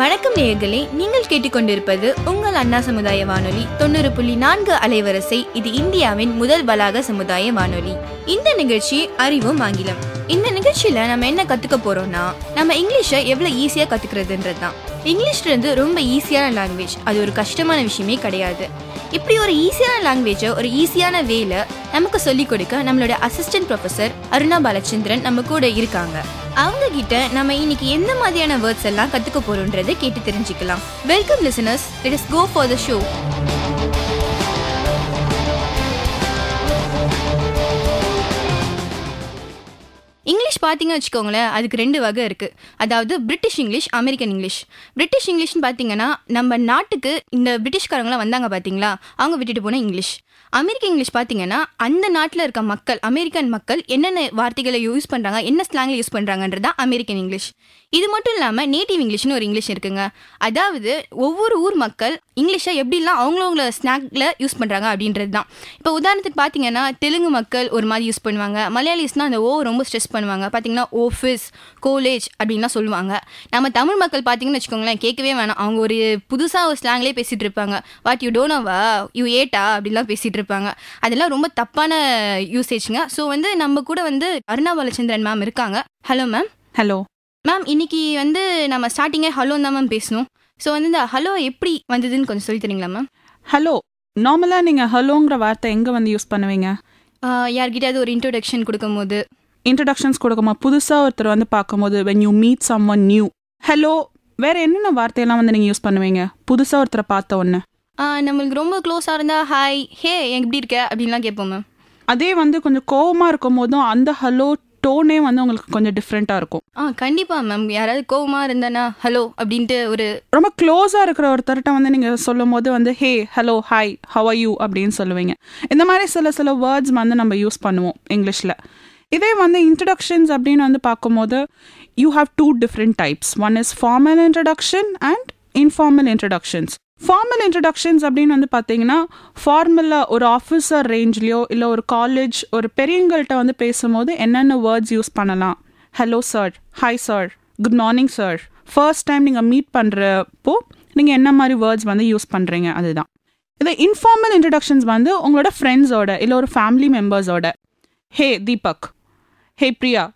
வணக்கம் நேயர்களே நீங்கள் கேட்டுக்கொண்டிருப்பது உங்கள் அண்ணா சமுதாய வானொலி தொண்ணூறு புள்ளி நான்கு அலைவரிசை. இது இந்தியாவின் முதல் வளாக சமுதாய வானொலி. இந்த நிகழ்ச்சி அறிவும் ஆங்கிலம். இந்த நிகழ்ச்சியில நம்ம என்ன கத்துக்க போறோம்னா நம்ம இங்கிலீஷை எவ்வளவு ஈஸியா கத்துக்கிறதுன்றது தான் இருந்து ரொம்ப ஈஸியான லாங்குவேஜ் அது ஒரு கஷ்டமான விஷயமே கிடையாது. இப்படி ஒரு ஈஸியான லாங்குவேஜை ஒரு ஈஸியான வேல நமக்கு சொல்லிக் கொடுக்க நம்மளோட அசிஸ்டன்ட் ப்ரொஃபசர் அருணா பாலச்சந்திரன் நம்ம கூட இருக்காங்க. அவங்க கிட்ட நம்ம இன்னைக்கு எந்த மாதிரியான வேர்ட்ஸ் எல்லாம் கத்துக்க போறோம்ன்றதை கேட்டு தெரிஞ்சுக்கலாம். Welcome listeners it is go for the show English பார்த்தீங்கன்னு வச்சுக்கோங்களேன் அதுக்கு ரெண்டு வகை இருக்குது அதாவது British English American English British இங்கிலீஷ்னு பார்த்தீங்கன்னா நம்ம நாட்டுக்கு இந்த பிரிட்டிஷ்காரங்களாம் வந்தாங்க பார்த்தீங்களா? அவங்க விட்டுட்டு போன இங்கிலீஷ் அமெரிக்க இங்கிலீஷ் பார்த்தீங்கன்னா அந்த நாட்டில் இருக்க மக்கள் அமெரிக்கன் மக்கள் என்னென்ன வார்த்தைகளை யூஸ் பண்ணுறாங்க என்ன ஸ்லாங்கில் யூஸ் பண்ணுறாங்கன்றது தான் அமெரிக்கன் இங்கிலீஷ். இது மட்டும் இல்லாமல் நேட்டிவ் இங்கிலீஷ்னு ஒரு இங்கிலீஷ் இருக்குங்க. அதாவது ஒவ்வொரு ஊர் மக்கள் இங்கிலீஷை எப்படிலாம் அவங்களவங்கள ஸ்நாக்ல யூஸ் பண்ணுறாங்க அப்படின்றது தான் இப்போ உதாரணத்துக்கு பார்த்தீங்கன்னா தெலுங்கு மக்கள் ஒரு மாதிரி யூஸ் பண்ணுவாங்க. மலையாளிஸ்னால் அந்த ஓ ரொம்ப ஸ்ட்ரெஸ் பண்ணுவாங்க. பார்த்தீங்கன்னா ஓஃபீஸ் காலேஜ் அப்படின்லாம் சொல்லுவாங்க. நம்ம தமிழ் மக்கள் பார்த்தீங்கன்னு வச்சுக்கோங்களேன் கேட்கவே வேணாம். அவங்க ஒரு புதுசாக ஒரு ஸ்லாங்லேயே பேசிகிட்டு இருப்பாங்க. வாட் யூ டோனோவா யூ ஏட்டா அப்படின்லாம் பேசிகிட்டு இருப்பாங்க. அதெல்லாம் ரொம்ப தப்பான யூசேஜ்ங்க ஸோ வந்து நம்ம கூட வந்து அருணா பாலச்சந்திரன் மேம் இருக்காங்க. ஹலோ மேம் ஹலோ மேம் இன்னைக்கு வந்து நம்ம ஸ்டார்டிங்கே ஹலோ தான் மேம் பேசணும். ஸோ வந்து இந்த ஹலோ எப்படி வந்ததுன்னு கொஞ்சம் சொல்லி தரீங்களா மேம் ஹலோ நார்மலாக நீங்கள் ஹலோங்கிற வார்த்தை எங்கே வந்து யூஸ் பண்ணுவீங்க? யார்கிட்டயாவது ஒரு இன்ட்ரோடக்ஷன் கொடுக்கும்போது. இன்ட்ரடக்ஷன்ஸ் கொடுக்கும்போது புதுசாக ஒருத்தர் வந்து பார்க்கும்போது when you meet some one new hello வேற என்னென்ன வார்த்தையெல்லாம் வந்து நீங்கள் யூஸ் பண்ணுவீங்க? புதுசாக ஒருத்தரை பார்த்த ஒன்று நம்மளுக்கு ரொம்ப க்ளோஸாக இருந்தால் ஹாய் ஹே எப்படி இருக்க? அப்படின்லாம் கேட்போம் மேம் அதே வந்து கொஞ்சம் கோவமாக இருக்கும் போதும் அந்த ஹலோ டோனே வந்து உங்களுக்கு கொஞ்சம் டிஃப்ரெண்ட்டாக இருக்கும். ஆ கண்டிப்பாக மேம் யாராவது கோவமாக இருந்தானா ஹலோ அப்படின்ட்டு ஒரு ரொம்ப க்ளோஸாக இருக்கிற ஒருத்தர்கிட்ட வந்து நீங்கள் சொல்லும் போது வந்து hey hello hi how you அப்படின்னு சொல்லுவீங்க. இந்த மாதிரி சில சில வேர்ட்ஸ் வந்து நம்ம யூஸ் பண்ணுவோம் இங்கிலீஷில் இதே வந்து இன்ட்ரடக்ஷன்ஸ் அப்படின்னு வந்து பார்க்கும்போது you have two different types one is formal introduction and informal introductions formal introductions அப்படின்னு வந்து பார்த்தீங்கன்னா ஃபார்மலாக ஒரு ஆஃபீஸர் ரேஞ்ச்லேயோ இல்லை ஒரு காலேஜ் ஒரு பெரியவங்கள்ட்ட வந்து பேசும்போது என்னென்ன வேர்ட்ஸ் யூஸ் பண்ணலாம்? Hello sir hi sir good morning sir first time நீங்கள் மீட் பண்ணுறப்போ நீங்கள் என்ன மாதிரி வேர்ட்ஸ் வந்து யூஸ் பண்ணுறீங்க அதுதான். இது இன்ஃபார்மல் இன்ட்ரடக்ஷன்ஸ் வந்து உங்களோட ஃப்ரெண்ட்ஸோட இல்லை ஒரு family மெம்பர்ஸோட hey Deepak hey Priya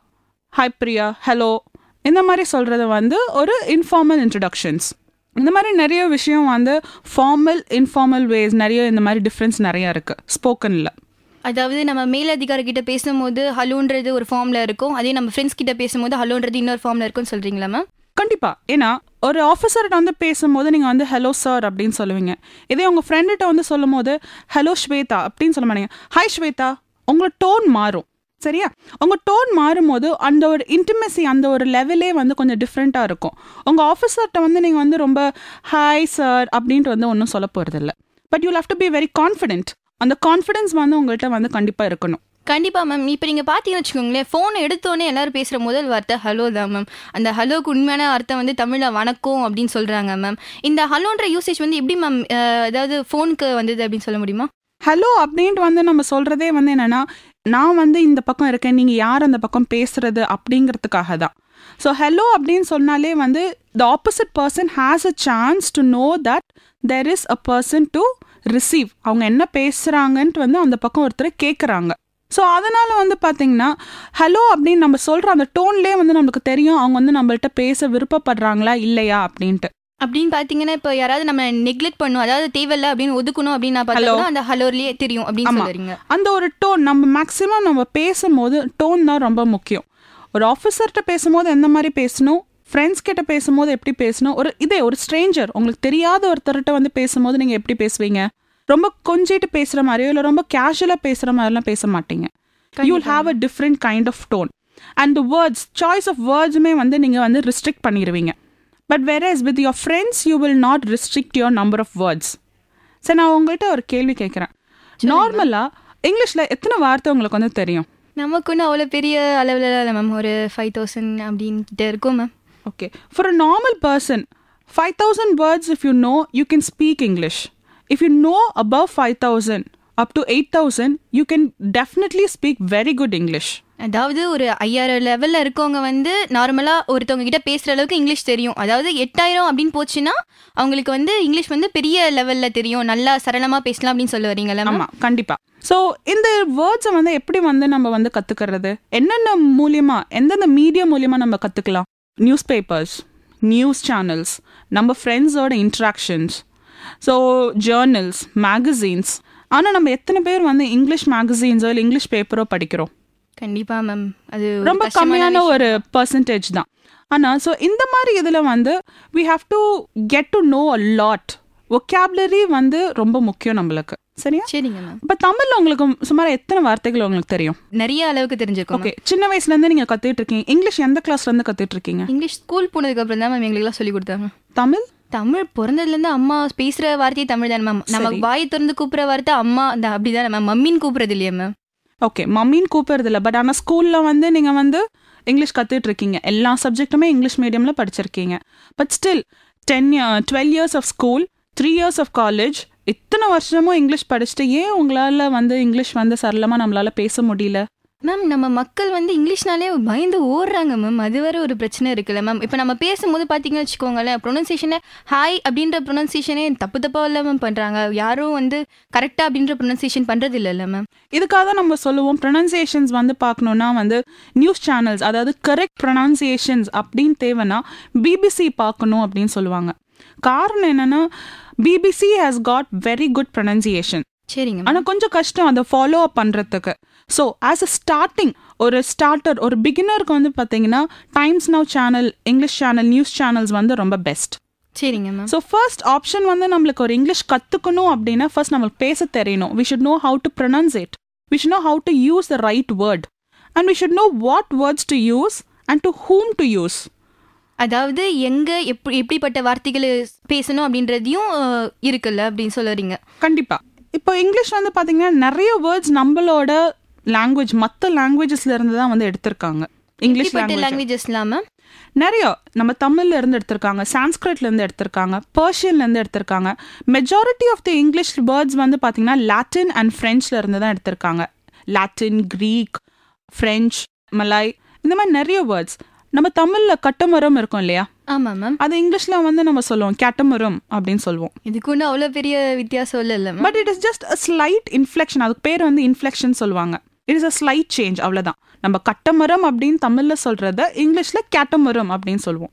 hi Priya hello இந்த மாதிரி சொல்கிறது வந்து ஒரு இன்ஃபார்மல் இன்ட்ரடக்ஷன்ஸ் இந்த மாதிரி நிறைய விஷயம் வந்து ஃபார்மல் இன்ஃபார்மல் வேஸ் நிறைய இந்த மாதிரி டிஃப்ரென்ஸ் நிறைய இருக்குது ஸ்போக்கனில் அதாவது நம்ம மேலதிகாரி கிட்ட பேசும்போது ஹலோன்றது ஒரு ஃபார்மில் இருக்கும் அதே நம்ம ஃப்ரெண்ட்ஸ் கிட்ட பேசும்போது ஹலோன்றது இன்னொரு ஃபார்மில் இருக்கும்னு சொல்கிறீங்களா மேம் கண்டிப்பா. ஏன்னா ஒரு ஆஃபீஸர்கிட்ட வந்து பேசும்போது நீங்கள் வந்து ஹலோ சார் அப்படின்னு சொல்லுவீங்க. இதே உங்கள் ஃப்ரெண்டுகிட்ட வந்து சொல்லும்போது ஹலோ ஸ்வேதா அப்படின்னு சொல்ல மாட்டீங்க. ஹாய் ஸ்வேதா. உங்களோட டோன் மாறும். சரியா? உங்கள் டோன் மாறும்போது அந்த ஒரு இன்டிமெசி அந்த ஒரு லெவலே வந்து கொஞ்சம் டிஃப்ரெண்ட்டாக இருக்கும். உங்கள் ஆஃபீஸர்கிட்ட வந்து நீங்கள் வந்து ரொம்ப ஹாய் சார் அப்படின்ட்டு வந்து ஒன்றும் சொல்ல போகிறதில்ல but you have to be very confident அந்த கான்ஃபிடென்ஸ் வந்து உங்கள்கிட்ட வந்து கண்டிப்பாக இருக்கணும். கண்டிப்பாக மேம் இப்போ நீங்கள் பார்த்தீங்கன்னு வச்சுக்கோங்களேன் ஃபோன் எடுத்தோடனே எல்லாரும் பேசுகிற முதல் வார்த்தை ஹலோ தான் மேம் அந்த ஹலோக்கு உண்மையான அர்த்தம் வந்து தமிழில் வணக்கம் அப்படின்னு சொல்கிறாங்க மேம் இந்த ஹலோன்ற யூசேஜ் வந்து எப்படி மேம் அதாவது ஃபோனுக்கு வந்தது அப்படின்னு சொல்ல முடியுமா? ஹலோ அப்படின்ட்டு வந்து நம்ம சொல்கிறதே வந்து என்னென்னா நான் வந்து இந்த பக்கம் இருக்கேன் நீங்கள் யார் அந்த பக்கம் பேசுறது அப்படிங்கிறதுக்காக தான். ஸோ ஹலோ அப்படின்னு சொன்னாலே வந்து the opposite person has a chance to know that there is a person to receive அவங்க என்ன பேசுகிறாங்கன்ட்டு வந்து அந்த பக்கம் ஒருத்தர் கேட்குறாங்க ஸோ அதனால் வந்து பார்த்தீங்கன்னா ஹலோ அப்படின்னு நம்ம சொல்கிற அந்த டோன்லேயே வந்து நம்மளுக்கு தெரியும் அவங்க வந்து நம்மள்ட்ட பேச விருப்பப்படுறாங்களா இல்லையா அப்படின்ட்டு. அப்படின்னு பார்த்தீங்கன்னா இப்போ யாராவது நம்ம நெக்லெக்ட் பண்ணும் அதாவது தேவையில்ல அப்படின்னு ஒதுக்கணும் அப்படின்னு பார்த்தோம்னா அந்த ஹலோர்லேயே தெரியும் அப்படின்னு ஆமா. சொல்லுறீங்க. அந்த ஒரு டோன் நம்ம மேக்ஸிமம் நம்ம பேசும்போது டோன் தான் ரொம்ப முக்கியம். ஒரு ஆஃபீஸர்கிட்ட பேசும்போது எந்த மாதிரி பேசணும்? ஃப்ரெண்ட்ஸ் கிட்ட பேசும்போது எப்படி பேசணும்? ஒரு இதே ஒரு ஸ்ட்ரேஞ்சர் உங்களுக்கு தெரியாத ஒருத்தர்கிட்ட வந்து பேசும்போது நீங்கள் எப்படி பேசுவீங்க? ரொம்ப கொஞ்சிட்டு பேசுகிற மாதிரியோ இல்லை ரொம்ப கேஷுவலாக பேசுகிற மாதிரிலாம் பேச மாட்டீங்க. You will have a different kind of tone and words choice of வேர்ட்ஸுமே வந்து நீங்கள் வந்து ரெஸ்ட்ரிக்ட் பண்ணிடுவீங்க பட் வேற is with your friends you will not restrict your number of words சரி நான் உங்கள்கிட்ட ஒரு கேள்வி கேட்குறேன் நார்மலாக இங்கிலீஷில் எத்தனை வார்த்தை உங்களுக்கு வந்து தெரியும் நமக்கு ஒன்றும் அவ்வளோ பெரிய அளவில் இல்லை மேம் ஒரு ஃபைவ் தௌசண்ட் அப்படின்ட்டு இருக்கும் ma'am Okay. For a normal person, 5000 words, if you know, you can speak English. If you know above 5000, up to 8000, you can definitely speak very good English. அதாவது ஒரு ஐயாயிரம் லெவலில் இருக்கவங்க வந்து நார்மலாக ஒருத்தவங்க கிட்ட பேசுகிற அளவுக்கு இங்கிலீஷ் தெரியும். அதாவது எட்டாயிரம் அப்படின்னு போச்சுன்னா அவங்களுக்கு வந்து இங்கிலீஷ் வந்து பெரிய லெவலில் தெரியும். நல்லா சரளமாக பேசலாம் அப்படின்னு சொல்ல வரீங்களா ஆமாம் கண்டிப்பாக ஸோ இந்த வேர்ட்ஸை வந்து எப்படி வந்து நம்ம வந்து கற்றுக்கிறது என்னென்ன மூலியமாக எந்தெந்த மீடியா மூலியமாக நம்ம கற்றுக்கலாம் நியூஸ் பேப்பர்ஸ் நியூஸ் சேனல்ஸ் நம்ம ஃப்ரெண்ட்ஸோட இன்ட்ராக்ஷன்ஸ் ஸோ ஜேர்னல்ஸ் மேகசீன்ஸ் ஆனால் நம்ம எத்தனை பேர் வந்து இங்கிலீஷ் மேகசீன்ஸோ இல்லை இங்கிலீஷ் பேப்பரோ படிக்கிறோம்? கண்டிப்பா மேம் அது ரொம்ப கம்மியான. ஒரு பர்சன்டேஜ் தான். ஆனால் ஸோ இந்த மாதிரி இதில் வந்து we have to get to know a lot vocabulary வந்து ரொம்ப முக்கியம் நம்மளுக்கு. சரியா? சரிங்க மேம் இப்போ தமிழ்ல உங்களுக்கு சுமார் எத்தனை வார்த்தைகள் உங்களுக்கு தெரியும்? நிறைய அளவுக்கு தெரிஞ்சிருக்கும் ஓகே சின்ன வயசுல இருந்து நீங்க கத்துட்டு இருக்கீங்க. இங்கிலீஷ் எந்த கிளாஸ்ல இருந்து கத்துட்டு இருக்கீங்க. இங்கிலீஷ் ஸ்கூல் போனதுக்கு அப்புறம் தான் மேம் எங்களுக்குலாம் சொல்லி கொடுத்தாங்க தமிழ்? தமிழ் பிறந்ததுல இருந்து அம்மா பேசுற வார்த்தையே தமிழ் தானே மேம் நம்ம. வாய் திறந்து கூப்பிடுற வார்த்தை அம்மா அந்த அப்படிதானே மேம் மம்மின்னு கூப்பிடுறது இல்லையா மேம் ஓகே மம்மின்னு கூப்பிடுறது இல்லை பட் ஆனால் ஸ்கூல்ல வந்து நீங்கள் வந்து இங்கிலீஷ் கத்துட்டு இருக்கீங்க எல்லா சப்ஜெக்ட்டுமே இங்கிலீஷ் மீடியமில் படிச்சிருக்கீங்க. But still ten twelve years of school three years of college இத்தனை வருஷமும் இங்கிலீஷ் படிச்சுட்டு ஏன் உங்களால் வந்து இங்கிலீஷ் வந்து சரளமாக நம்மளால பேச முடியல? மேம் நம்ம மக்கள் வந்து இங்கிலீஷ்னாலே பயந்து ஓடுறாங்க மேம் அது வேற ஒரு பிரச்சனை இருக்குல்ல மேம் இப்போ நம்ம பேசும்போது பார்த்தீங்கன்னு வச்சுக்கோங்களேன் ப்ரொனன்சியேஷனை ஹாய் அப்படின்ற ப்ரொனன்சியேஷனே தப்பு தப்பாக இல்லை மேம் பண்ணுறாங்க யாரும் வந்து கரெக்டாக அப்படின்ற ப்ரொனன்சியேஷன் பண்ணுறது இல்லைல்ல மேம் இதுக்காக தான் நம்ம சொல்லுவோம் ப்ரொனன்சியேஷன்ஸ் வந்து பார்க்கணுன்னா வந்து நியூஸ் சேனல்ஸ் அதாவது கரெக்ட் ப்ரொனன்சியேஷன்ஸ் அப்படின்னு தேவைன்னா பிபிசி பார்க்கணும் அப்படின்னு சொல்லுவாங்க. காரணம் என்னன்னா BBC has got very good pronunciation சரிங்க. ஆனால் கொஞ்சம் கஷ்டம் அதை ஃபாலோ அப் பண்ணுறதுக்கு ஸோ ஆஸ் அ ஸ்டார்டிங் ஒரு ஸ்டார்டர் ஒரு பிகினருக்கு வந்து பார்த்தீங்கன்னா Times Now channel English channel news channels வந்து ரொம்ப பெஸ்ட் சரிங்க மேம் ஸோ ஃபர்ஸ்ட் ஆப்ஷன் வந்து நம்மளுக்கு ஒரு இங்கிலீஷ் கற்றுக்கணும் அப்படின்னா ஃபர்ஸ்ட் நம்மளுக்கு பேச தெரியணும். We should know how to pronounce it we should know how to use the right word and we should know what words to use and to whom to use அதாவது எங்க எப்படி எப்படிப்பட்ட வார்த்தைகளை பேசணும் அப்படின்றதையும் இருக்குல்ல அப்படின்னு சொல்லுறீங்க கண்டிப்பாக இப்போ இங்கிலீஷ் வந்து பார்த்தீங்கன்னா நிறைய வேர்ட்ஸ் நம்மளோட லாங்குவேஜ் மற்ற லாங்குவேஜஸ்ல இருந்து தான் வந்து எடுத்திருக்காங்க. இங்கிலீஷ் லாங்குவேஜஸ் இல்லாம நிறைய. நம்ம தமிழ்ல இருந்து எடுத்திருக்காங்க சான்ஸ்கிரிட்ல இருந்து எடுத்திருக்காங்க பர்ஷியன்ல இருந்து எடுத்திருக்காங்க. Majority of the English words வந்து பாத்தீங்கன்னா லாட்டின் அண்ட் ஃப்ரெஞ்ச்ல இருந்து தான் எடுத்திருக்காங்க. லாட்டின் கிரீக் ஃப்ரெஞ்ச் மலாய் இந்த மாதிரி நிறைய வேர்ட்ஸ் நம்ம தமிழ்ல கட்டமரம் இருக்கும் இல்லையா? ஆமா மேம் அது இங்கிலீஷ்ல வந்து நம்ம சொல்லுவோம் கேட்டமரம் அப்படின்னு சொல்லுவோம். இதுக்கு ஒன்றும் அவ்வளோ பெரிய வித்தியாசம் இல்லை but it is just a slight inflection அதுக்கு பேர் வந்து இன்ஃப்ளெக்ஷன் சொல்லுவாங்க. It is a slight change அவ்வளவுதான். நம்ம கட்டமரம் அப்படின்னு தமிழ்ல சொல்றத இங்கிலீஷ்ல கேட்டமரம் அப்படின்னு சொல்லுவோம்.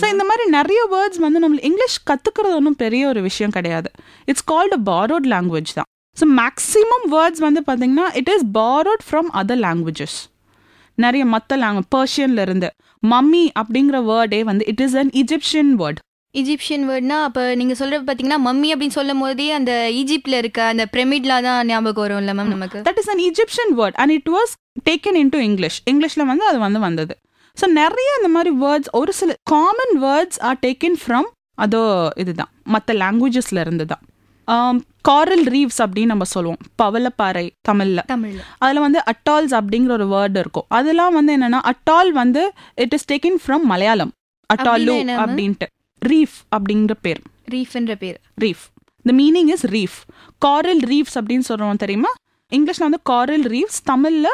ஸோ இந்த மாதிரி நிறைய வேர்ட்ஸ் வந்து நம்ம இங்கிலீஷ் கத்துக்கிறது ஒன்றும் பெரிய ஒரு விஷயம் கிடையாது. It's called a borrowed language தான். ஸோ மேக்ஸிமம் வேர்ட்ஸ் வந்து பார்த்தீங்கன்னா it is borrowed from other languages நிறைய மற்ற லாங்குவேஜ் பர்ஷியன்ல இருந்து மம்மி அப்படிங்கிற வேர்டே வந்து it is an Egyptian word Egyptian வேர்ட்னா அப்போ நீங்கள் சொல்கிறது பார்த்தீங்கன்னா மம்மி அப்படின்னு சொல்லும் போதே அந்த ஈஜிப்டில் இருக்க அந்த பிரமிட்லாம் தான் ஞாபகம் வரும்ல மேம் நமக்கு? That is an Egyptian word and it was taken into English இங்கிலீஷில் வந்து அது வந்து வந்தது. ஸோ நிறைய இந்த மாதிரி வேர்ட்ஸ் ஒரு சில common words are taken from அதோ இதுதான். மற்ற லாங்குவேஜஸ்ல இருந்து தான். காரல் ரீவ்ஸ் அப்படின்னு நம்ம சொல்லுவோம். பவளப்பாறை தமிழ்ல. தமிழில். அதுல வந்து அட்டால்ஸ் அப்படிங்கிற ஒரு வேர்டு இருக்கும். அதெல்லாம் வந்து என்னன்னா அட்டால் வந்து it is taken from Malayalam. Atoll? அப்படின்ட்டு. ரீஃப் அப்படிங்கிற பேர். ரீஃப்ன்ற பேர். Reef the meaning is reef coral reefs அப்படின்னு சொல்றோம் தெரியுமா? இங்கிலீஷ்ல வந்து காரல் ரீஃப்ஸ் தமிழ்ல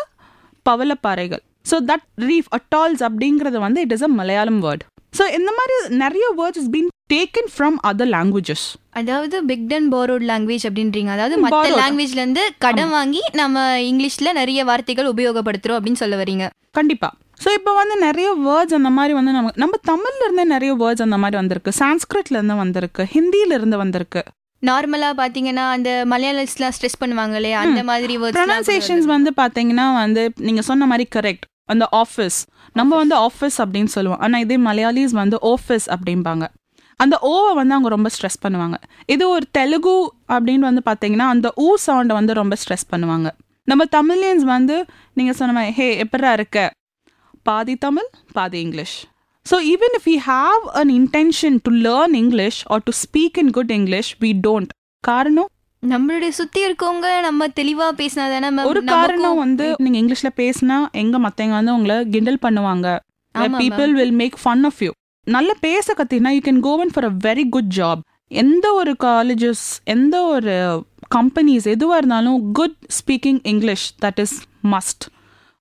பவளப்பாறைகள். ஸோ தட் ரீஃப் அட்டால்ஸ் அப்படிங்கிறது வந்து it is a Malayalam word so இந்த மாதிரி நிறைய words is been taken from other languages அதாவது பிக் அண்ட் borrowed லாங்குவேஜ் அப்படின்றீங்க. அதாவது மற்ற borrowed. லாங்குவேஜ்ல இருந்து கடன் வாங்கி நம்ம இங்கிலீஷ்ல நிறைய வார்த்தைகள் உபயோகப்படுத்துறோம் அப்படின்னு சொல்ல வரீங்க. கண்டிப்பா. ஸோ இப்போ வந்து நிறைய வேர்ட்ஸ் அந்த மாதிரி வந்து நம்ம நம்ம தமிழ்ல இருந்தே நிறைய வேர்ட்ஸ் அந்த மாதிரி வந்திருக்கு. சான்ஸ்கிரிட்ல இருந்து வந்திருக்கு. ஹிந்தியில இருந்து வந்திருக்கு. நார்மலா பாத்தீங்கன்னா அந்த மலையாளஸ்லாம் ஸ்ட்ரெஸ் பண்ணுவாங்களே அந்த மாதிரி ப்ரொனன்சியேஷன்ஸ் வந்து பாத்தீங்கன்னா வந்து நீங்க சொன்ன மாதிரி கரெக்ட் அந்த ஆஃபீஸ் நம்ம வந்து ஆஃபீஸ் அப்படின்னு சொல்லுவோம். ஆனா இதே மலையாளிஸ் வந்து ஆஃபீஸ் அப்படிம்பாங்க. அந்த ஓவை வந்து அவங்க ரொம்ப ஸ்ட்ரெஸ் பண்ணுவாங்க. இது ஒரு தெலுங்கு அப்படின்னு வந்து பாத்தீங்கன்னா அந்த ஊ சவுண்டை வந்து ரொம்ப ஸ்ட்ரெஸ் பண்ணுவாங்க. நம்ம தமிழியன்ஸ் வந்து நீங்க சொன்ன மாதிரி ஹே எப்படா இருக்க? பாதி தமிழ் பாதி English. So even if you have an intention to learn English or to speak in good English we don't காரணம்? நம்மளுடைய சுத்தி இருக்கவங்க நம்ம தெளிவா பேசினா தானே ma'am ஒரு நமக்கும் காரணம் வந்து நீங்க இங்கிலீஷ்ல பேசினா எங்க மத்தவங்க வந்து உங்களை கிண்டல் பண்ணுவாங்க. ஆமா, people will make fun of you நல்ல பேச கத்தினா you can go in for a very good job எந்த ஒரு காலேஜஸ் எந்த ஒரு கம்பெனிஸ் எதுவாக இருந்தாலும் good speaking English that is must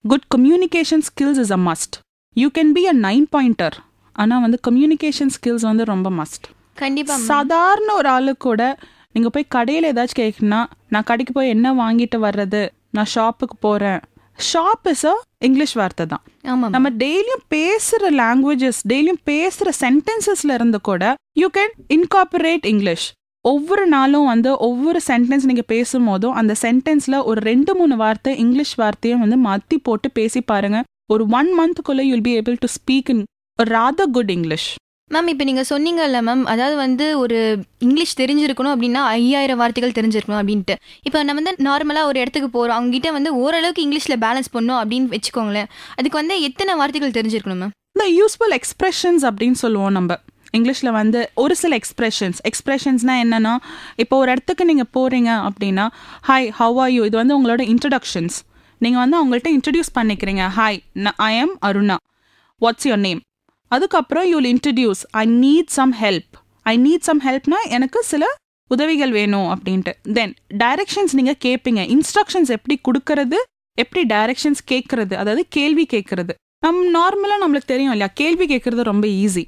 good communication skills is a must you can be a nine pointer ஆனால் வந்து கம்யூனிகேஷன் ஸ்கில்ஸ் வந்து ரொம்ப மஸ்ட் கண்டிப்பா ma'am. சாதாரண ஒரு ஆளு கூட நீங்கள் போய் கடையில் ஏதாச்சும் கேட்குன்னா நான் கடைக்கு போய் என்ன வாங்கிட்டு வர்றது? நான் ஷாப்புக்கு போகிறேன் ஷாப் இஸ் அ இங்கிலீஷ் வார்த்தை தான். நம்ம டெய்லியும் பேசுகிற லாங்குவேஜஸ் டெய்லியும் பேசுகிற சென்டென்சஸ்ல இருந்து கூட யூ கேன் இன்கார்பரேட் இங்கிலீஷ் ஒவ்வொரு நாளும் வந்து ஒவ்வொரு சென்டென்ஸ் நீங்கள் பேசும்போதும் அந்த சென்டென்ஸில் ஒரு ரெண்டு மூணு வார்த்தை இங்கிலீஷ் வார்த்தையும் வந்து மாற்றி போட்டு பேசி பாருங்க. ஒரு one மந்த்துக்குள்ளே you'll be able to speak in rather good English ma'am இப்போ நீங்கள் சொன்னீங்கல்ல மேம் அதாவது வந்து ஒரு இங்கிலீஷ் தெரிஞ்சிருக்கணும் அப்படின்னா ஐயாயிரம் வார்த்தைகள் தெரிஞ்சிருக்கணும் அப்படின்ட்டு. இப்போ நம்ம வந்து நார்மலாக ஒரு இடத்துக்கு போகிறோம் அவங்ககிட்ட வந்து ஓரளவுக்கு இங்கிலீஷில் பேலன்ஸ் பண்ணோம் அப்படின்னு வச்சுக்கோங்களேன். அதுக்கு வந்து எத்தனை வார்த்தைகள் தெரிஞ்சிருக்கணும் மேம் இந்த யூஸ்ஃபுல் எக்ஸ்பிரஷன்ஸ் அப்படின்னு சொல்லுவோம் நம்ம. இங்கிலீஷில் வந்து ஒரு சில எக்ஸ்பிரஷன்ஸ் எக்ஸ்ப்ரெஷன்ஸ்னால் என்னென்னா இப்போ ஒரு இடத்துக்கு நீங்கள் போகிறீங்க அப்படின்னா ஹாய் ஹவ் ஆர் யூ இது வந்து உங்களோட இன்ட்ரடக்ஷன்ஸ் நீங்கள் வந்து அவங்கள்ட்ட இன்ட்ரடியூஸ் பண்ணிக்கிறீங்க. Hi I am Aruna what's your name அதுக்கப்புறம் you'll introduce I need some help I need some ஹெல்ப்னா எனக்கு சில உதவிகள் வேணும் அப்படின்ட்டு. தென் டைரக்ஷன்ஸ் நீங்கள் கேட்பீங்க இன்ஸ்ட்ரக்ஷன்ஸ் எப்படி கொடுக்கறது எப்படி டைரக்ஷன்ஸ் கேட்குறது அதாவது கேள்வி கேட்குறது நம் நார்மலாக நம்மளுக்கு தெரியும் இல்லையா? கேள்வி கேட்குறது ரொம்ப ஈஸி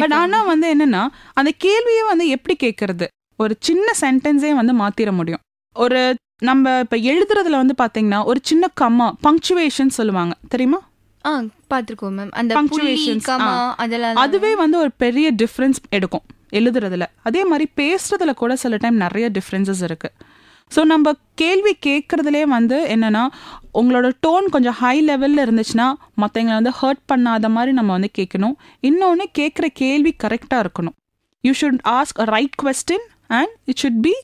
பட் ஆனால் வந்து என்னன்னா அந்த கேள்வியை வந்து எப்படி கேட்கறது ஒரு சின்ன சென்டென்ஸே வந்து மாத்திர முடியும். ஒரு நம்ம இப்போ எழுதுறதுல வந்து பார்த்தீங்கன்னா ஒரு சின்ன கம்மா பங்க்சுவேஷன் சொல்லுவாங்க. தெரியுமா? ஆ பார்த்துருக்கோம் மேம் அந்த. அதெல்லாம் அதுவே வந்து ஒரு பெரிய டிஃப்ரென்ஸ் எடுக்கும் எழுதுறதுல. அதே மாதிரி பேசுறதுல கூட சில டைம் நிறைய டிஃப்ரென்சஸ் இருக்கு. ஸோ நம்ம கேள்வி கேட்கறதுலே வந்து என்னன்னா உங்களோட டோன் கொஞ்சம் ஹை லெவலில் இருந்துச்சுன்னா மற்றவங்களை வந்து ஹர்ட் பண்ணாத மாதிரி நம்ம வந்து கேட்கணும். இன்னொன்று கேட்குற கேள்வி கரெக்டாக இருக்கணும். You should ask a right question and it should be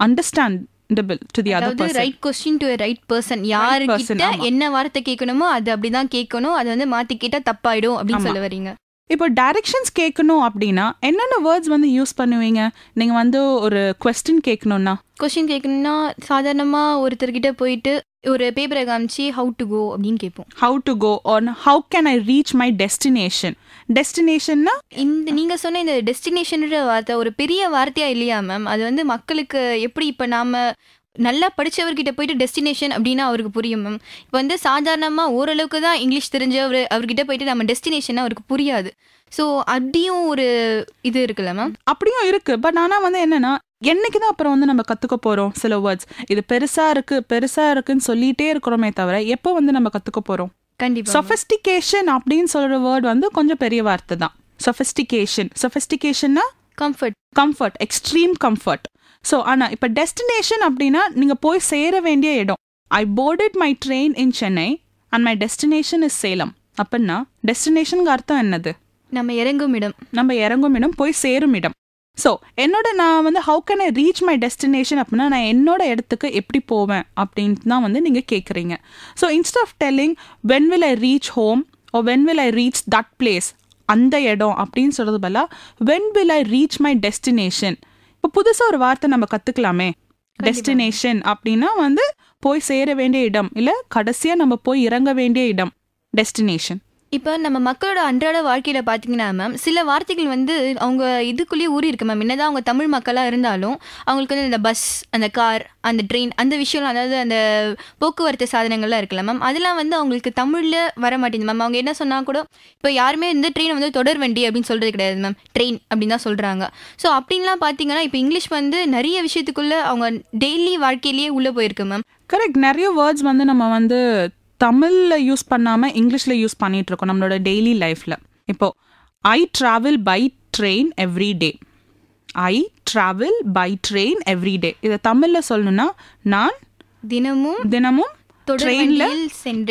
understandable to the other அதாவது person right question to right person யாருக்கிட்ட. என்ன வார்த்தை கேட்கணுமோ அது அப்படிதான் கேட்கணும். அது வந்து மாத்தி கேட்டா தப்பாயிடும் அப்படின்னு சொல்ல வரீங்க. இப்போ டைரக்ஷன்ஸ் கேட்கணும் அப்படின்னா என்னென்ன வேர்ட்ஸ் வந்து யூஸ் பண்ணுவீங்க? நீங்கள் வந்து ஒரு கொஸ்டின் கேட்கணுன்னா கொஸ்டின் கேட்கணும்னா சாதாரணமா ஒருத்தர்கிட்ட போயிட்டு ஒரு பேப்பரை காமிச்சு ஹவு டு கோ அப்படின்னு கேட்போம். How to go or how can I reach my destination. டெஸ்டினேஷன்னா இந்த நீங்க சொன்ன இந்த டெஸ்டினேஷன்ற வார்த்தை ஒரு பெரிய வார்த்தையா இல்லையா மேம் அது வந்து மக்களுக்கு எப்படி இப்ப நாம நல்லா படிச்சவர்கிட்ட போயிட்டு டெஸ்டினேஷன் அப்படின்னா அவருக்கு புரியும் மேம் இப்போ வந்து சாதாரணமா ஓரளவுக்கு தான் இங்கிலீஷ் தெரிஞ்சவர் அவர்கிட்ட போயிட்டு நம்ம டெஸ்டினேஷன் அவருக்கு புரியாது. ஸோ அப்படியும் ஒரு இது இருக்குல்ல மேம் அப்படியும் இருக்கு. பட் ஆனால் வந்து என்னன்னா என்னைக்கு தான் அப்புறம் வந்து நம்ம கற்றுக்க போகிறோம் சில வேர்ட்ஸ் இது பெருசாக இருக்கு பெருசாக இருக்குன்னு சொல்லிட்டே இருக்கிறோமே தவிர எப்போ வந்து நம்ம கற்றுக்க போகிறோம் கண்டிப்பா சொஃபிஸ்டிகேஷன் அப்படின்னு சொல்கிற வேர்ட் வந்து கொஞ்சம் பெரிய வார்த்தை தான். Sophistication சொஃபிஸ்டிகேஷன்னா comfort comfort extreme comfort so ஆனால் இப்போ டெஸ்டினேஷன் அப்படின்னா நீங்கள் போய் சேர வேண்டிய இடம். I boarded my train in Chennai and my destination is Salem அப்படின்னா டெஸ்டினேஷனுக்கு அர்த்தம் என்னது? நம்ம இறங்கும் இடம். நம்ம இறங்கும் இடம் போய் சேரும் இடம். ஸோ என்னோட நான் வந்து how can I reach my destination அப்படின்னா நான் என்னோட இடத்துக்கு எப்படி போவேன் அப்படின்ட்டு தான் வந்து நீங்கள் கேட்குறீங்க so instead of telling when will I reach home or when will I reach that place அந்த இடம் அப்படின்னு சொல்றது பதிலாக when will I reach my destination இப்போ புதுசாக ஒரு வார்த்தை நம்ம கற்றுக்கலாமே டெஸ்டினேஷன் அப்படின்னா வந்து போய் சேர வேண்டிய இடம் இல்லை கடைசியாக நம்ம போய் இறங்க வேண்டிய இடம். டெஸ்டினேஷன் இப்போ நம்ம மக்களோட அன்றாட வாழ்க்கையில் பார்த்தீங்கன்னா மேம் சில வார்த்தைகள் வந்து அவங்க இதுக்குள்ளேயே ஊறி இருக்கு மேம் என்னதான் அவங்க தமிழ் மக்களாக இருந்தாலும் அவங்களுக்கு வந்து இந்த பஸ் அந்த கார் அந்த ட்ரெயின் அந்த விஷயம்லாம் அதாவது அந்த போக்குவரத்து சாதனங்கள்லாம் இருக்குல்ல மேம் அதெல்லாம் வந்து அவங்களுக்கு தமிழில் வர மாட்டேங்குது. மேம் அவங்க என்ன சொன்னால் கூட இப்போ யாருமே இந்த ட்ரெயின் வந்து தொடர் வண்டி அப்படின்னு சொல்கிறது கிடையாது மேம் ட்ரெயின் அப்படின்னு தான் சொல்கிறாங்க ஸோ அப்படின்லாம் பார்த்தீங்கன்னா இப்போ இங்கிலீஷ் வந்து நிறைய விஷயத்துக்குள்ளே அவங்க டெய்லி வாழ்க்கையிலேயே உள்ளே போயிருக்கு மேம் கரெக்ட் நிறைய வேர்ட்ஸ் வந்து நம்ம வந்து தமிழில் யூஸ் பண்ணாமல் இங்கிலீஷில் யூஸ் பண்ணிட்டு இருக்கோம் நம்மளோட டெய்லி லைஃப்பில் இப்போ I travel by train every day I travel by train every day இதை தமிழில் சொல்லணும்னா நான் தினமும் தினமும் ட்ரெயினில்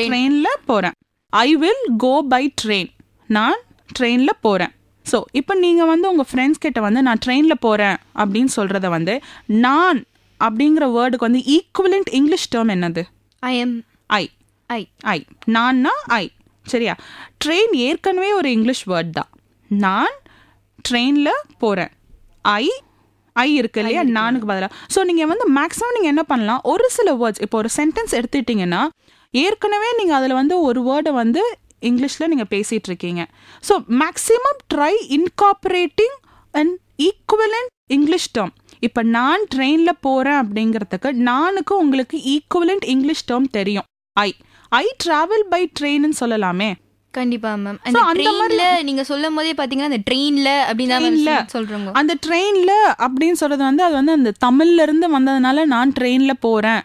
ட்ரெயினில் போகிறேன் I will go by train நான் ட்ரெயினில் போகிறேன் ஸோ இப்போ நீங்கள் வந்து உங்கள் ஃப்ரெண்ட்ஸ் கிட்ட வந்து நான் ட்ரெயினில் போகிறேன் அப்படின்னு சொல்கிறத வந்து நான் அப்படிங்கிற வேர்டுக்கு வந்து ஈக்குவலண்ட் இங்கிலீஷ் டேர்ம் என்னது? ஐ எம் ஐ ஐ ஐ நான்னா ஐ சரியா? ட்ரெயின் ஏற்கனவே ஒரு இங்கிலீஷ் வேர்ட் தான். நான் ட்ரெயினில் போகிறேன் ஐ ஐ இருக்கு இல்லையா? நானுக்கு பதிலாக ஸோ நீங்கள் வந்து மேக்ஸிமம் நீங்கள் என்ன பண்ணலாம்? ஒரு சில வேர்ட்ஸ் இப்போ ஒரு சென்டென்ஸ் எடுத்துக்கிட்டிங்கன்னா ஏற்கனவே நீங்கள் அதில் வந்து ஒரு வேர்டை வந்து இங்கிலீஷில் நீங்கள் பேசிகிட்டு இருக்கீங்க so maximum try incorporating and equivalent English term இப்போ நான் ட்ரெயினில் போகிறேன் அப்படிங்கிறதுக்கு நானுக்கு உங்களுக்கு ஈக்குவலண்ட் இங்கிலீஷ் டேர்ம் தெரியும். ஐ ஐ டிராவல் பை ட்ரெயின்னு சொல்லலாமே. கண்டிப்பா மேம் அந்த ட்ரெயின்ல நீங்க சொல்லும் போதே பாத்தீங்கன்னா அந்த ட்ரெயின்ல அப்படின்னு சொல்றோங்க. அந்த ட்ரெயினில் அப்படின்னு சொல்கிறது வந்து அது வந்து அந்த தமிழ்ல இருந்து வந்ததுனால நான் ட்ரெயினில் போகிறேன்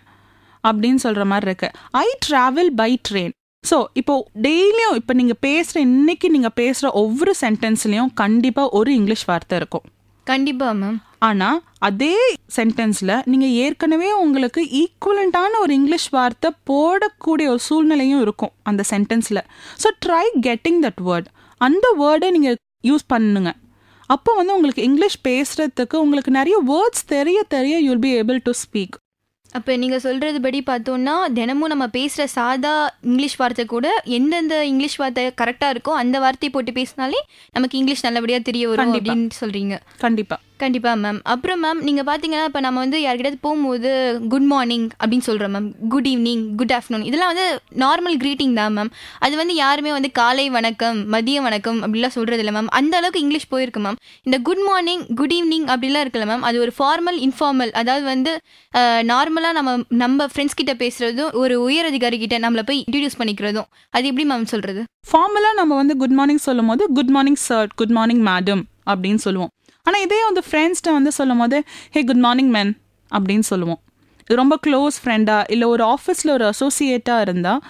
அப்படின்னு சொல்கிற மாதிரி இருக்கு. I travel by train so இப்போ டெய்லியும் இப்போ நீங்கள் பேசுகிற இன்னைக்கு நீங்கள் பேசுகிற ஒவ்வொரு சென்டென்ஸ்லேயும் கண்டிப்பாக ஒரு இங்கிலீஷ் வார்த்தை இருக்கும். கண்டிப்பா மேம் ஆனால் அதே சென்டென்ஸில் நீங்கள் ஏற்கனவே உங்களுக்கு ஈக்குவலண்ட்டான ஒரு இங்கிலீஷ் வார்த்தை போடக்கூடிய ஒரு சூழ்நிலையும் இருக்கும் அந்த சென்டென்ஸில் so try getting that word அந்த வேர்டை நீங்கள் யூஸ் பண்ணுங்க. அப்போ வந்து உங்களுக்கு இங்கிலீஷ் பேசுகிறதுக்கு உங்களுக்கு நிறைய வேர்ட்ஸ் தெரிய தெரிய you'll be able to speak அப்போ நீங்கள் சொல்கிறது படி பார்த்தோம்னா தினமும் நம்ம பேசுகிற சாதா இங்கிலீஷ் வார்த்தை கூட எந்தெந்த இங்கிலீஷ் வார்த்தை கரெக்டாக இருக்கோ அந்த வார்த்தையை போட்டு பேசினாலே நமக்கு இங்கிலீஷ் நல்லபடியாக தெரிய வரும். அப்படின்னு சொல்கிறீங்க கண்டிப்பாக கண்டிப்பாக மேம் அப்புறம் மேம் நீங்கள் பார்த்தீங்கன்னா இப்போ நம்ம வந்து யார்கிட்ட போகும்போது குட் மார்னிங் அப்படின்னு சொல்கிறோம் ma'am good evening good afternoon இதெல்லாம் வந்து நார்மல் க்ரீட்டிங் தான் மேம் அது வந்து யாருமே வந்து காலை வணக்கம் மதிய வணக்கம் அப்படிலாம் சொல்கிறது இல்லை மேம் அந்த அளவுக்கு இங்கிலீஷ் போயிருக்கு மேம் இந்த குட் மார்னிங் குட் ஈவினிங் அப்படிலாம் இருக்குல்ல மேம் அது ஒரு ஃபார்மல் இன்ஃபார்மல் அதாவது வந்து நார்மலாக நம்ம நம்ம ஃப்ரெண்ட்ஸ் கிட்ட பேசுகிறதும் ஒரு உயர் அதிகாரி கிட்ட நம்மளை போய் இன்ட்ரடியூஸ் பண்ணிக்கிறதும். அது எப்படி மேம் சொல்கிறது ஃபார்மலாக நம்ம வந்து குட் மார்னிங் சொல்லும் போது good morning sir good morning madam அப்படின்னு சொல்லுவோம். ஆனால் இதே வந்து ஃப்ரெண்ட்ஸ்கிட்ட வந்து சொல்லும் போது ஹே குட் மார்னிங் மேன் அப்படின்னு சொல்லுவோம். ரொம்ப க்ளோஸ் ஃப்ரெண்டாக இல்லை ஒரு ஆஃபீஸில் ஒரு அசோசியேட்டாக இருந்தால்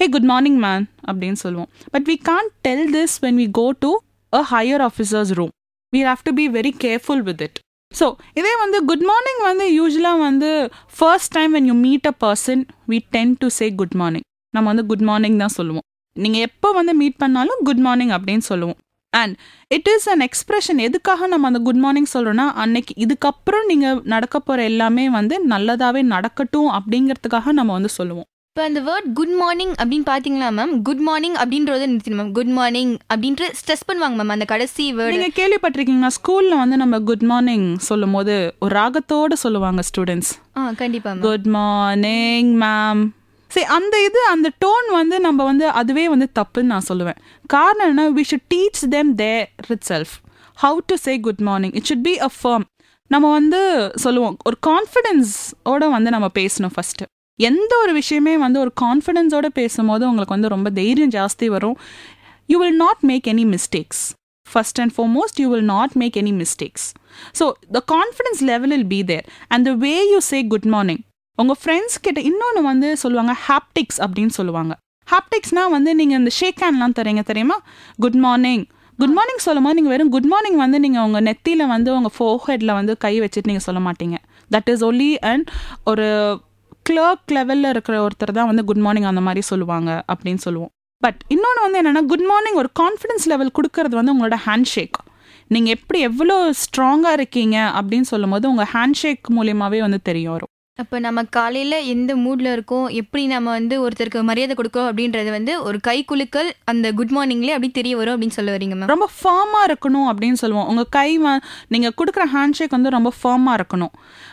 ஹே குட் மார்னிங் மேன் அப்படின்னு சொல்லுவோம். But we can't tell this when we go to a higher officers room we have to be very careful with it so இதே வந்து குட் மார்னிங் வந்து யூஸ்வலாக வந்து first time when you meet a person we tend to say good morning நம்ம வந்து good morning தான் சொல்லுவோம். நீங்கள் எப்போ வந்து மீட் பண்ணாலும் குட் மார்னிங் அப்படின்னு சொல்லுவோம். And it is an expression எதுக்காக நம்ம அந்த குட் மார்னிங் சொல்கிறோன்னா அன்னைக்கு இதுக்கப்புறம் நீங்கள் நடக்க போகிற எல்லாமே வந்து நல்லதாகவே நடக்கட்டும் அப்படிங்கிறதுக்காக நம்ம வந்து சொல்லுவோம். இப்போ அந்த வேர்ட் குட் மார்னிங் அப்படின்னு பார்த்தீங்களா மேம் குட் மார்னிங் அப்படின்றத நிறுத்திடும் மேம் குட் மார்னிங் அப்படின்ட்டு ஸ்ட்ரெஸ் பண்ணுவாங்க மேம் அந்த கடைசி வேர்டு நீங்கள் கேள்விப்பட்டிருக்கீங்களா ஸ்கூலில் வந்து நம்ம குட் மார்னிங் சொல்லும் போது ஒரு ராகத்தோடு சொல்லுவாங்க ஸ்டூடெண்ட்ஸ் ஆ கண்டிப்பா மேம் குட் மார்னிங் மேம் சரி அந்த இது அந்த டோன் வந்து நம்ம வந்து அதுவே வந்து தப்புன்னு நான் சொல்லுவேன். காரணம் என்ன we should teach them there itself how to say good morning it should be a firm நம்ம வந்து சொல்லுவோம் ஒரு கான்ஃபிடென்ஸோட வந்து நம்ம பேசணும் ஃபஸ்ட்டு எந்த ஒரு விஷயமே வந்து ஒரு கான்ஃபிடென்ஸோட பேசும்போது உங்களுக்கு வந்து ரொம்ப தைரியம் ஜாஸ்தி வரும். You will not make any mistakes first and foremost you will not make any mistakes so the confidence level will be there and the way you say good morning உங்கள் ஃப்ரெண்ட்ஸ் கிட்ட இன்னொன்று வந்து சொல்லுவாங்க ஹாப்டிக்ஸ் அப்படின்னு சொல்லுவாங்க. ஹாப்டிக்ஸ்னா வந்து நீங்கள் இந்த ஷேக் ஹேண்ட்லாம் தரீங்க தெரியுமா? குட் மார்னிங் குட் மார்னிங் சொல்லும் போது நீங்கள் வெறும் குட் மார்னிங் வந்து நீங்கள் உங்கள் நெத்தியில் வந்து உங்கள் ஃபோஹெட்டில் வந்து கை வச்சுட்டு நீங்கள் சொல்ல மாட்டீங்க. தட் இஸ் ஒன்லி அண்ட் ஒரு கிளர்க் லெவலில் இருக்கிற ஒருத்தர் தான் வந்து குட் மார்னிங் அந்த மாதிரி சொல்லுவாங்க அப்படின்னு சொல்லுவோம். பட் இன்னொன்று வந்து என்னென்னா குட் மார்னிங் ஒரு கான்ஃபிடன்ஸ் லெவல் கொடுக்கறது வந்து உங்களோட ஹேண்ட் ஷேக் நீங்கள் எப்படி எவ்வளோ ஸ்ட்ராங்காக இருக்கீங்க அப்படின்னு சொல்லும் போது உங்கள் ஹேண்ட் ஷேக் மூலியமாகவே வந்து தெரிய வரும். அப்போ நம்ம காலையில் எந்த மூடில் இருக்கோம்? எப்படி நம்ம வந்து ஒருத்தருக்கு மரியாதை கொடுக்கோம் அப்படின்றது வந்து ஒரு கை குலுக்கல் அந்த குட் மார்னிங்லேயே அப்படி தெரிய வரும் அப்படின்னு சொல்ல வரீங்க மேம் ரொம்ப ஃபர்மாக இருக்கணும் அப்படின்னு சொல்லுவோம். உங்கள் கை வ- நீங்கள் கொடுக்குற ஹேண்ட் ஷேக் வந்து ரொம்ப ஃபர்மாக இருக்கணும்.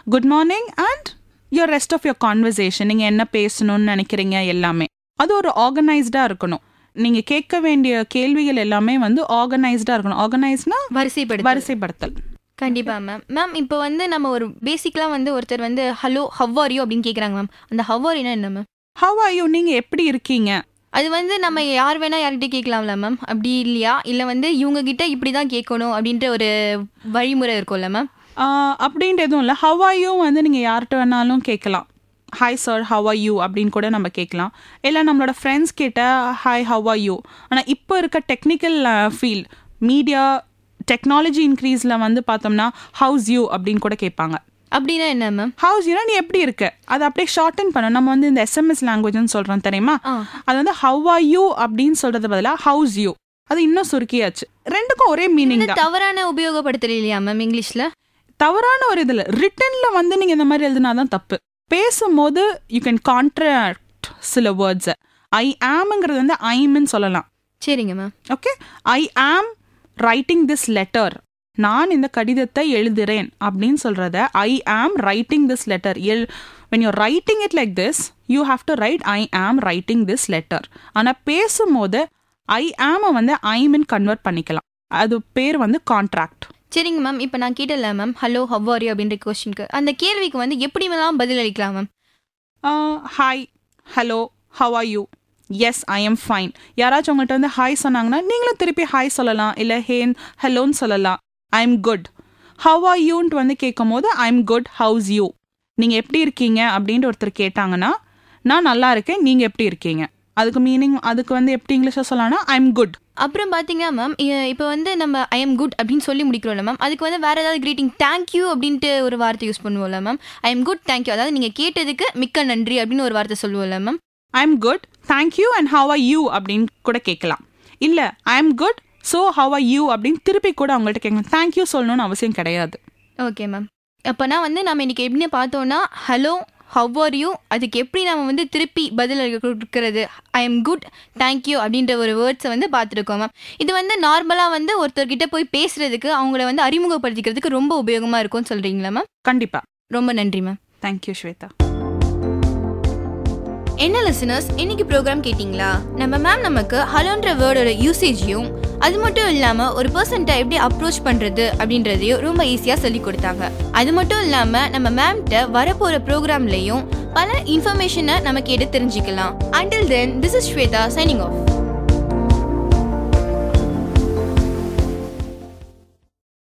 Good morning and your rest of your conversation நீங்கள் என்ன பேசணும்னு நினைக்கிறீங்க? எல்லாமே. அது ஒரு ஆர்கனைஸ்டாக இருக்கணும். நீங்கள் கேட்க வேண்டிய கேள்விகள் எல்லாமே வந்து ஆர்கனைஸ்டாக இருக்கணும். ஆர்கனைஸ்னா வரிசைப்படுத்த வரிசைப்படுத்தல். கண்டிப்பா மேம் மேம் இப்போ வந்து நம்ம ஒரு பேசிக்கலாக வந்து ஒருத்தர் வந்து ஹலோ ஹவ் ஆர் யூ அப்படின்னு கேட்குறாங்க மேம் அந்த ஹவ் ஆர் என்ன மேம் ஹவ் ஆர் யூ நீங்கள் எப்படி இருக்கீங்க? அது வந்து நம்ம யார் வேணா யார்கிட்ட கேட்கலாம்ல மேம் அப்படி இல்லையா? இல்லை வந்து இவங்க கிட்ட இப்படி தான் கேட்கணும் அப்படின்ற ஒரு வழிமுறை இருக்கும்ல மேம் ஆஹ் அப்படின்ட்டு எதுவும் இல்லை. ஹவ் ஆர் யூ வந்து நீங்கள் யார்கிட்ட வேணாலும் கேட்கலாம் hi sir how are you அப்படின்னு கூட நம்ம கேட்கலாம் இல்லை நம்மளோட ஃப்ரெண்ட்ஸ் கிட்ட ஹாய் ஹவ் ஆர் யூ ஆனால் இப்போ இருக்க டெக்னிக்கல் ஃபீல்ட் மீடியா டெக்னாலஜி இன்க்ரீஸில் வந்து பார்த்தோம்னா ஹவுஸ் யூ அப்படின்னு கூட கேட்பாங்க. அப்படின்னா என்ன மேம் ஹவுஸ் யூனா நீ எப்படி இருக்க? அதை அப்படியே ஷார்டன் பண்ண நம்ம வந்து இந்த எஸ்எம்எஸ் லாங்குவேஜ்னு சொல்கிறோம் தெரியுமா? அது வந்து ஹவ் ஆர் யூ அப்படின்னு சொல்கிறது பதிலாக ஹவுஸ் யூ அது இன்னும் சுருக்கியாச்சு. ரெண்டுக்கும் ஒரே மீனிங் தவறான உபயோகப்படுத்தல இல்லையா மேம் இங்கிலீஷில்? தவறான ஒரு இதில் ரிட்டன்ல வந்து நீங்கள் இந்த மாதிரி எழுதுனா தான் தப்பு. பேசும்போது யூ கேன் கான்ட்ராக்ட் சில வேர்ட்ஸை ஐ ஆம்ங்கிறது வந்து ஐம்னு சொல்லலாம். சரிங்க ma'am okay I am writing this letter நான் இந்த கடிதத்தை எழுதுறேன் அப்படின்னு சொல்கிறத I am writing this letter L when you writing it like this you have to write I am writing this letter ஆனால் பேசும்போது ஐ ஆமை வந்து ஐமின் கன்வெர்ட் பண்ணிக்கலாம். அது பேர் வந்து கான்ட்ராக்ட் சரிங்க மேம் இப்போ நான் கேட்டல ma'am hello how are you அப்படின்ற கொஸ்டினுக்கு அந்த கேள்விக்கு வந்து எப்படி வேணாலும் பதில் அளிக்கலாம் ma'am hi hello how are you yes I am fine யாராச்சும் உங்கள்கிட்ட வந்து ஹாய் சொன்னாங்கன்னா நீங்களும் திருப்பி ஹாய் சொல்லலாம். இல்லை ஹேன் ஹலோன்னு சொல்லலாம். I am good how are யூன்ட்டு வந்து கேட்கும் போது I am good how's you நீங்கள் எப்படி இருக்கீங்க? அப்படின்ட்டு ஒருத்தர் கேட்டாங்கன்னா நான் நல்லா இருக்கேன் நீங்கள் எப்படி இருக்கீங்க? அதுக்கு மீனிங் அதுக்கு வந்து எப்படி இங்கிலீஷில் சொல்லலாம்னா ஐ எம் குட் அப்புறம் பார்த்தீங்கன்னா மேம் இப்போ வந்து நம்ம ஐ எம் குட் அப்படின்னு சொல்லி முடிக்கிறோம்ல மேம் அதுக்கு வந்து வேறு ஏதாவது கிரீட்டிங் தேங்க்யூ அப்படின்ட்டு ஒரு வார்த்தை யூஸ் பண்ணுவோம்ல ma'am I am good thank you அதாவது நீங்கள் கேட்டதுக்கு மிக்க நன்றி அப்படின்னு ஒரு வார்த்தை சொல்லுவோம்ல ma'am I am good thank you and how are you அப்படின்னு கூட கேட்கலாம். இல்லை I am good so how are you அப்படின்னு திருப்பி கூட அவங்கள்ட்ட கேட்கலாம். தேங்க்யூ சொல்லணும்னு அவசியம் கிடையாது. ஓகே மேம் அப்போனா வந்து நம்ம இன்னைக்கு எப்படின்னு பார்த்தோன்னா ஹலோ ஹவ் ஆர் யூ அதுக்கு எப்படி நம்ம வந்து திருப்பி பதில் கொடுக்கறது? ஐ எம் குட் தேங்க்யூ அப்படின்ற ஒரு வேர்ட்ஸை வந்து பார்த்துருக்கோம் மேம் இது வந்து நார்மலாக வந்து ஒருத்தர்கிட்ட போய் பேசுறதுக்கு அவங்கள வந்து அறிமுகப்படுத்திக்கிறதுக்கு ரொம்ப உபயோகமாக இருக்கும்னு சொல்கிறீங்களா மேம் கண்டிப்பாக ரொம்ப நன்றி மேம் தேங்க்யூ ஸ்வேதா. என்ன லிசனர்ஸ் இன்னைக்கு ப்ரோக்ராம் கேட்டிங்களா? நம்ம மேம் நமக்கு ஹலோன்ற வேர்டோட யூசேஜையும் அது மட்டும் இல்லாமல் ஒரு பர்சன்ட்டை எப்படி அப்ரோச் பண்ணுறது அப்படின்றதையும் ரொம்ப ஈஸியாக சொல்லி கொடுத்தாங்க. அது மட்டும் இல்லாமல் நம்ம மேம்கிட்ட வரப்போகிற ப்ரோக்ராம்லையும் பல இன்ஃபர்மேஷனை நம்ம கேட்டு தெரிஞ்சுக்கலாம். Until then this is Shweta signing off